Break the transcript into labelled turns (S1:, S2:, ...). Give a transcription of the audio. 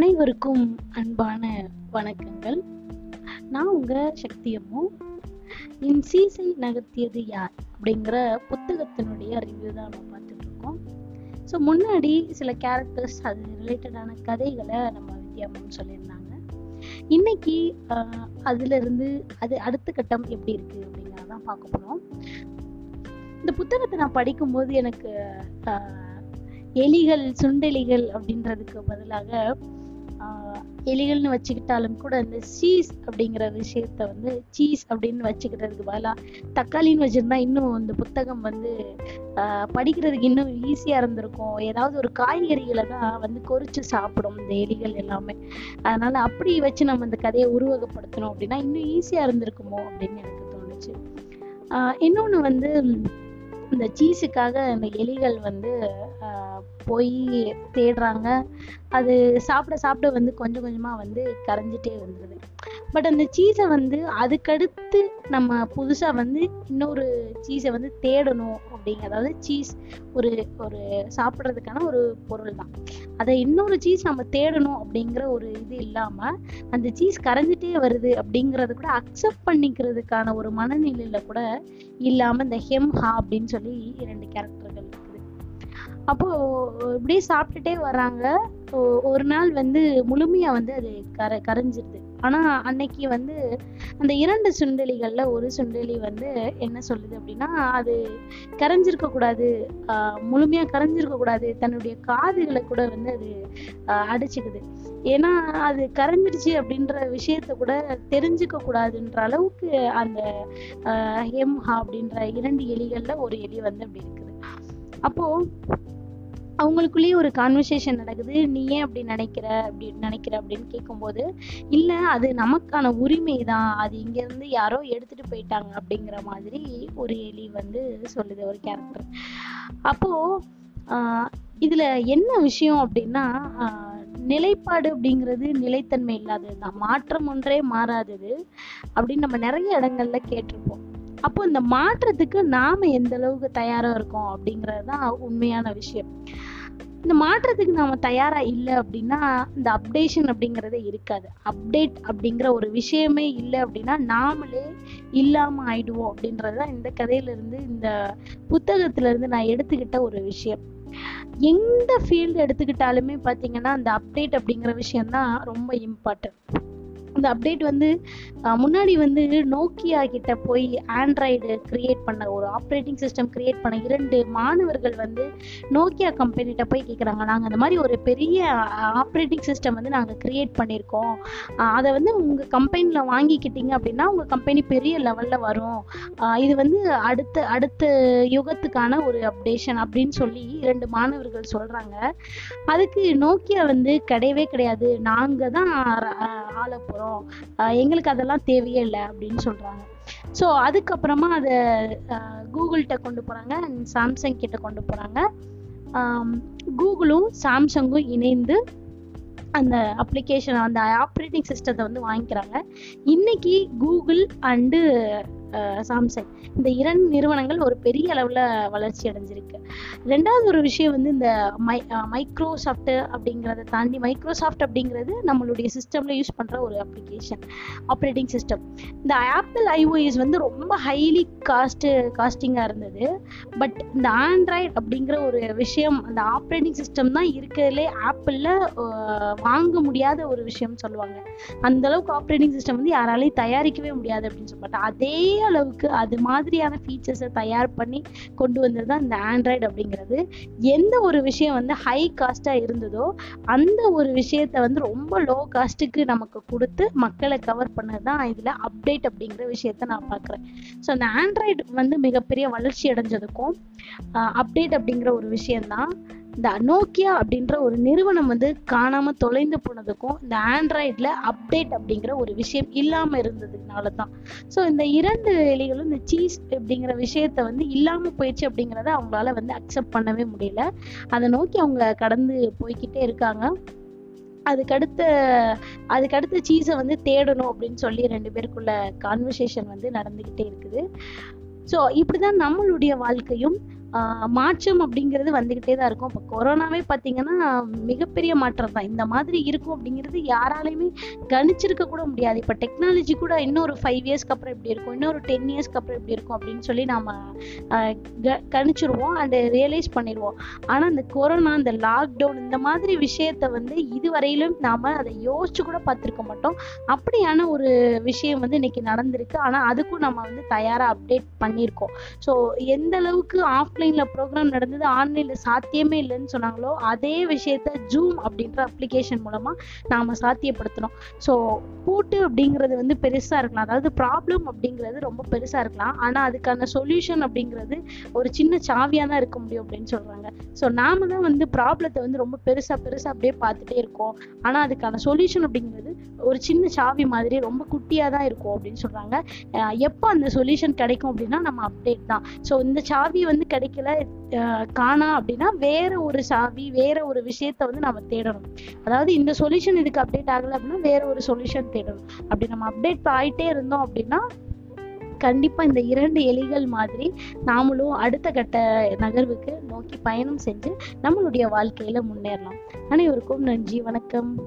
S1: அனைவருக்கும் அன்பான வணக்கங்கள். நான் உங்க சக்தியம்மோ என் சீசை நகர்த்தியது யார்? அப்படிங்கிற புத்தகத்தினுடைய ரிவ்யூ தான் நம்ம பார்த்துட்டு இருக்கோம். ஸோ முன்னாடி சில கேரக்டர்ஸ் அது ரிலேட்டடான கதைகளை நம்ம வித்யாமம் சொல்லியிருந்தாங்க. இன்னைக்கு அதுலேருந்து அது அடுத்த கட்டம் எப்படி இருக்கு அப்படிங்கிறதான் பார்க்க போகிறோம் இந்த புத்தகத்தை நான் படிக்கும்போது எனக்கு எலிகள் சுண்டெலிகள் அப்படின்றதுக்கு பதிலாக எலிகள்னு வச்சுக்கிட்டாலும் கூட இந்த சீஸ் அப்படிங்கிற விஷயத்த வந்து சீஸ் அப்படின்னு வச்சுக்கிறதுக்கு பதிலாக தக்காளின்னு வச்சுருந்தா இன்னும் இந்த புத்தகம் வந்து படிக்கிறதுக்கு இன்னும் ஈஸியாக இருந்திருக்கும். ஏதாவது ஒரு காய்கறிகளை தான் வந்து கொறிச்சு சாப்பிடும் இந்த எலிகள் எல்லாமே. அதனால அப்படி வச்சு நம்ம இந்த கதையை உருவகப்படுத்தணும் அப்படின்னா இன்னும் ஈஸியாக இருந்திருக்குமோ அப்படின்னு எனக்கு தோணுச்சு. இன்னொன்று வந்து இந்த சீஸுக்காக இந்த எலிகள் வந்து போய் தேடுறாங்க. அது சாப்பிட சாப்பிட வந்து கொஞ்சம் கொஞ்சமாக வந்து கரைஞ்சிட்டே வந்துடுது பட் அந்த சீஸை வந்து அதுக்கடுத்து நம்ம புதுசாக வந்து இன்னொரு சீஸை வந்து தேடணும் அப்படிங்க அதாவது சீஸ் ஒரு ஒரு சாப்பிட்றதுக்கான ஒரு பொருள் தான். அதை இன்னொரு சீஸ் நம்ம தேடணும் அப்படிங்கிற ஒரு இது இல்லாமல் அந்த சீஸ் கரைஞ்சிட்டே வருது அப்படிங்கிறத கூட அக்செப்ட் பண்ணிக்கிறதுக்கான ஒரு மனநிலையில் கூட இல்லாமல் இந்த ஹெம் ஹா அப்படின்னு சொல்லி இரண்டு கேரக்டர்கள் அப்போது இப்படியே சாப்பிட்டுட்டே வர்றாங்க. ஒரு நாள் வந்து முழுமையாக வந்து அது கர கரைஞ்சிருது. ஆனால் அன்னைக்கு வந்து அந்த இரண்டு சுண்டலிகளில் ஒரு சுண்டெலி வந்து என்ன சொல்லுது அப்படின்னா அது கரைஞ்சிருக்கக்கூடாது முழுமையாக கரைஞ்சிருக்கக்கூடாது தன்னுடைய காதுகளை கூட வந்து அது அடிச்சுக்குது. ஏன்னா அது கரைஞ்சிடுச்சு அப்படின்ற விஷயத்த கூட தெரிஞ்சுக்க கூடாதுன்ற அளவுக்கு அந்த ஹெம்ஹா அப்படின்ற இரண்டு எலிகளில் ஒரு எலி வந்து அப்படி இருக்குது. அப்போ அவங்களுக்குள்ளேயே ஒரு கான்வர்சேஷன் நடக்குது. நீ ஏன் அப்படி நினைக்கிற? அப்படி நினைக்கிற? அப்படின்னு கேட்கும்போது இல்லை அது நமக்கான உரிமை தான் அது இங்கேருந்து யாரோ எடுத்துட்டு போயிட்டாங்க. அப்படிங்கிற மாதிரி ஒரு எலி வந்து சொல்லுது ஒரு கேரக்டர் அப்போ இதில் என்ன விஷயம் அப்படின்னா நிலைப்பாடு அப்படிங்கிறது நிலைத்தன்மை இல்லாதது தான் மாற்றம் ஒன்றே மாறாதது அப்படின்னு நம்ம நிறைய இடங்கள்ல கேட்டிருப்போம். அப்போ இந்த மாற்றத்துக்கு நாம எந்த அளவுக்கு தயாரா இருக்கோம் அப்படிங்கிறது தான் உண்மையான விஷயம். இந்த மாற்றத்துக்கு நாம தயாரா இல்லை அப்படின்னா இந்த அப்டேஷன் அப்படிங்கறதே இருக்காது. அப்டேட் அப்படிங்கிற ஒரு விஷயமே இல்லை அப்படின்னா நாமளே இல்லாம ஆயிடுவோம் அப்படின்றதுதான் இந்த கதையில இருந்து இந்த புத்தகத்துல இருந்து நான் எடுத்துக்கிட்ட ஒரு விஷயம். எந்த ஃபீல்டு எடுத்துக்கிட்டாலுமே பார்த்தீங்கன்னா அந்த அப்டேட் அப்படிங்கிற விஷயம் தான் ரொம்ப இம்பார்ட்டன்ட் இந்த அப்டேட் வந்து முன்னாடி வந்து நோக்கியா கிட்ட போய் ஆண்ட்ராய்டு கிரியேட் பண்ண ஒரு ஆப்ரேட்டிங் சிஸ்டம் கிரியேட் பண்ண இரண்டு மாணவர்கள் வந்து நோக்கியா கம்பெனிகிட்ட போய் கேட்குறாங்க நாங்கள் அந்த மாதிரி ஒரு பெரிய ஆப்ரேட்டிங் சிஸ்டம் வந்து நாங்கள் கிரியேட் பண்ணியிருக்கோம் அதை வந்து உங்கள் கம்பெனியில் வாங்கிக்கிட்டீங்க அப்படின்னா உங்கள் கம்பெனி பெரிய லெவலில் வரும். இது வந்து அடுத்த அடுத்த யுகத்துக்கான ஒரு அப்டேஷன் அப்படின்னு சொல்லி இரண்டு மாணவர்கள் சொல்கிறாங்க அதுக்கு நோக்கியா வந்து கிடையவே கிடையாது. நாங்கள் தான் ஆள ஆஹ் எங்களுக்கு அதெல்லாம் தேவையே இல்லை அப்படின்னு சொல்றாங்க. ஸோ அதுக்கப்புறமா அதை கூகுள்கிட்ட கொண்டு போறாங்க சாம்சங் கிட்ட கொண்டு போறாங்க. கூகுளும் சாம்சங்கும் இணைந்து அந்த அப்ளிகேஷன் அந்த ஆப்ரேட்டிங் சிஸ்டத்தை வந்து வாங்கிக்கிறாங்க. இன்னைக்கு கூகுள் அண்டு சாம்சங் இந்த இரண்டு நிறுவனங்கள் ஒரு பெரிய அளவில் வளர்ச்சி அடைஞ்சிருக்கு. ரெண்டாவது ஒரு விஷயம் வந்து இந்த மை மைக்ரோசாஃப்ட் அப்படிங்கிறத தாண்டி மைக்ரோசாஃப்ட் அப்படிங்கிறது நம்மளுடைய சிஸ்டம்ல யூஸ் பண்ணுற ஒரு அப்ளிகேஷன் ஆப்ரேட்டிங் சிஸ்டம் இந்த ஆப்பிள் ஐஓஎஸ் வந்து ரொம்ப ஹைலி காஸ்ட்டு காஸ்டிங்காக இருந்தது. பட் இந்த ஆண்ட்ராய்டு அப்படிங்கிற ஒரு விஷயம் அந்த ஆப்ரேட்டிங் சிஸ்டம் தான் இருக்கிறதுலே ஆப்பிளில் வாங்க முடியாத ஒரு விஷயம் சொல்லுவாங்க. அந்த அளவுக்கு ஆப்ரேட்டிங் சிஸ்டம் வந்து யாராலையும் தயாரிக்கவே முடியாது அப்படின்னு சொல்லிட்டு. அதே அளவுக்கு அது மாதிரியான ஃபீச்சர்ஸை தயார் பண்ணி கொண்டு வந்தது தான் இந்த ஆண்ட்ராய்டு அப்படிங்கிறது. எந்த ஒரு விஷயம் வந்து ஹை காஸ்ட்டாக இருந்ததோ அந்த ஒரு விஷயத்த வந்து ரொம்ப லோ காஸ்ட்டுக்கு நமக்கு கொடுத்து மக்களை கவர் பண்ணது தான் இதுல அப்டேட் அப்படிங்கிற விஷயத்த நான் பார்க்குறேன். ஸோ அந்த ஆண்ட்ராய்டு வந்து மிகப்பெரிய வளர்ச்சி அடைஞ்சதுக்கும் அப்டேட் அப்படிங்கிற ஒரு விஷயம்தான். இந்த நோக்கியா அப்படின்ற ஒரு நிறுவனம் வந்து காணாம தொலைந்து போனதுக்கும் இந்த ஆண்ட்ராய்டில் அப்டேட் அப்படிங்கிற ஒரு விஷயம் இல்லாம இருந்ததுனால தான் ஸோ இந்த இரண்டு எலிகளும் இந்த சீஸ் அப்படிங்கிற விஷயத்த வந்து இல்லாம போயிடுச்சு அப்படிங்கிறத அவங்களால வந்து அக்செப்ட் பண்ணவே முடியல. அதை நோக்கி அவங்க கடந்து போய்கிட்டே இருக்காங்க. அதுக்கடுத்த அதுக்கடுத்த சீஸை வந்து தேடணும் அப்படின்னு சொல்லி ரெண்டு பேருக்குள்ள கான்வர்சேஷன் வந்து நடந்துக்கிட்டே இருக்குது. ஸோ இப்படிதான் நம்மளுடைய வாழ்க்கையும் மாற்றம் அப்படிங்கிறது வந்துகிட்டே தான் இருக்கும். இப்போ கொரோனாவே பார்த்தீங்கன்னா மிகப்பெரிய மாற்றம் தான். இந்த மாதிரி இருக்கும் அப்படிங்கிறது யாராலையுமே கணிச்சிருக்க கூட முடியாது. இப்போ டெக்னாலஜி கூட இன்னொரு ஃபைவ் இயர்ஸ்க்கு அப்புறம் எப்படி இருக்கும். இன்னொரு டென் இயர்ஸ்க்கு அப்புறம் எப்படி இருக்கும் அப்படின்னு சொல்லி நம்ம க- கணிச்சிருவோம். அண்ட் ரியலைஸ் பண்ணிடுவோம் ஆனால் இந்த கொரோனா இந்த லாக்டவுன் இந்த மாதிரி விஷயத்த வந்து இதுவரையிலும் நாம் அதை யோசிச்சு கூட பார்த்துருக்க மாட்டோம். அப்படியான ஒரு விஷயம் வந்து இன்னைக்கு நடந்திருக்கு. ஆனால் அதுக்கும் நம்ம வந்து தயாராக அப்டேட் பண்ணியிருக்கோம் ஸோ எந்த அளவுக்கு ஆஃப்லைன்ல ப்ரோக்ராம் நடந்தது ஆன்லைன்ல சாத்தியமே இல்லைன்னு சொன்னாங்களோ அதே விஷயத்த ஜூம் அப்படின்ற அப்ளிகேஷன் மூலமா நாம சாத்தியப்படுத்தணும் ஸோ பூட்டு அப்படிங்கிறது வந்து பெருசா இருக்கலாம். அதாவது ப்ராப்ளம் அப்படிங்கிறது ரொம்ப பெருசா இருக்கலாம். ஆனா அதுக்கான சொல்யூஷன் அப்படிங்கிறது ஒரு சின்ன சாவியா தான் இருக்க முடியும் அப்படின்னு சொல்றாங்க. ஸோ நாம தான் வந்து ப்ராப்ளத்தை வந்து ரொம்ப பெருசா பெருசா அப்படியே பார்த்துட்டே இருக்கோம். ஆனா அதுக்கான சொல்யூஷன் அப்படிங்கிறது ஒரு சின்ன சாவி மாதிரி ரொம்ப குட்டியாக தான் இருக்கும் அப்படின்னு சொல்றாங்க. அஹ் எப்போ அந்த சொல்யூஷன் கிடைக்கும் அப்படின்னா நம்ம அப்டேட் தான். ஸோ இந்த சாவி வந்து கிடைக்கல அஹ் காணா அப்படின்னா வேற ஒரு சாவி வேற ஒரு விஷயத்த வந்து நம்ம தேடணும். அதாவது இந்த சொல்யூஷன் இதுக்கு அப்டேட் ஆகல அப்படின்னா வேற ஒரு சொல்யூஷன் தேடணும். அப்படி நம்ம அப்டேட் ஆயிட்டே இருந்தோம் அப்படின்னா கண்டிப்பா இந்த இரண்டு எலிகள் மாதிரி நாமளும் அடுத்த கட்ட நகர்வுக்கு நோக்கி பயணம் செஞ்சு நம்மளுடைய வாழ்க்கையில முன்னேறலாம். அனைவருக்கும் நன்றி வணக்கம்.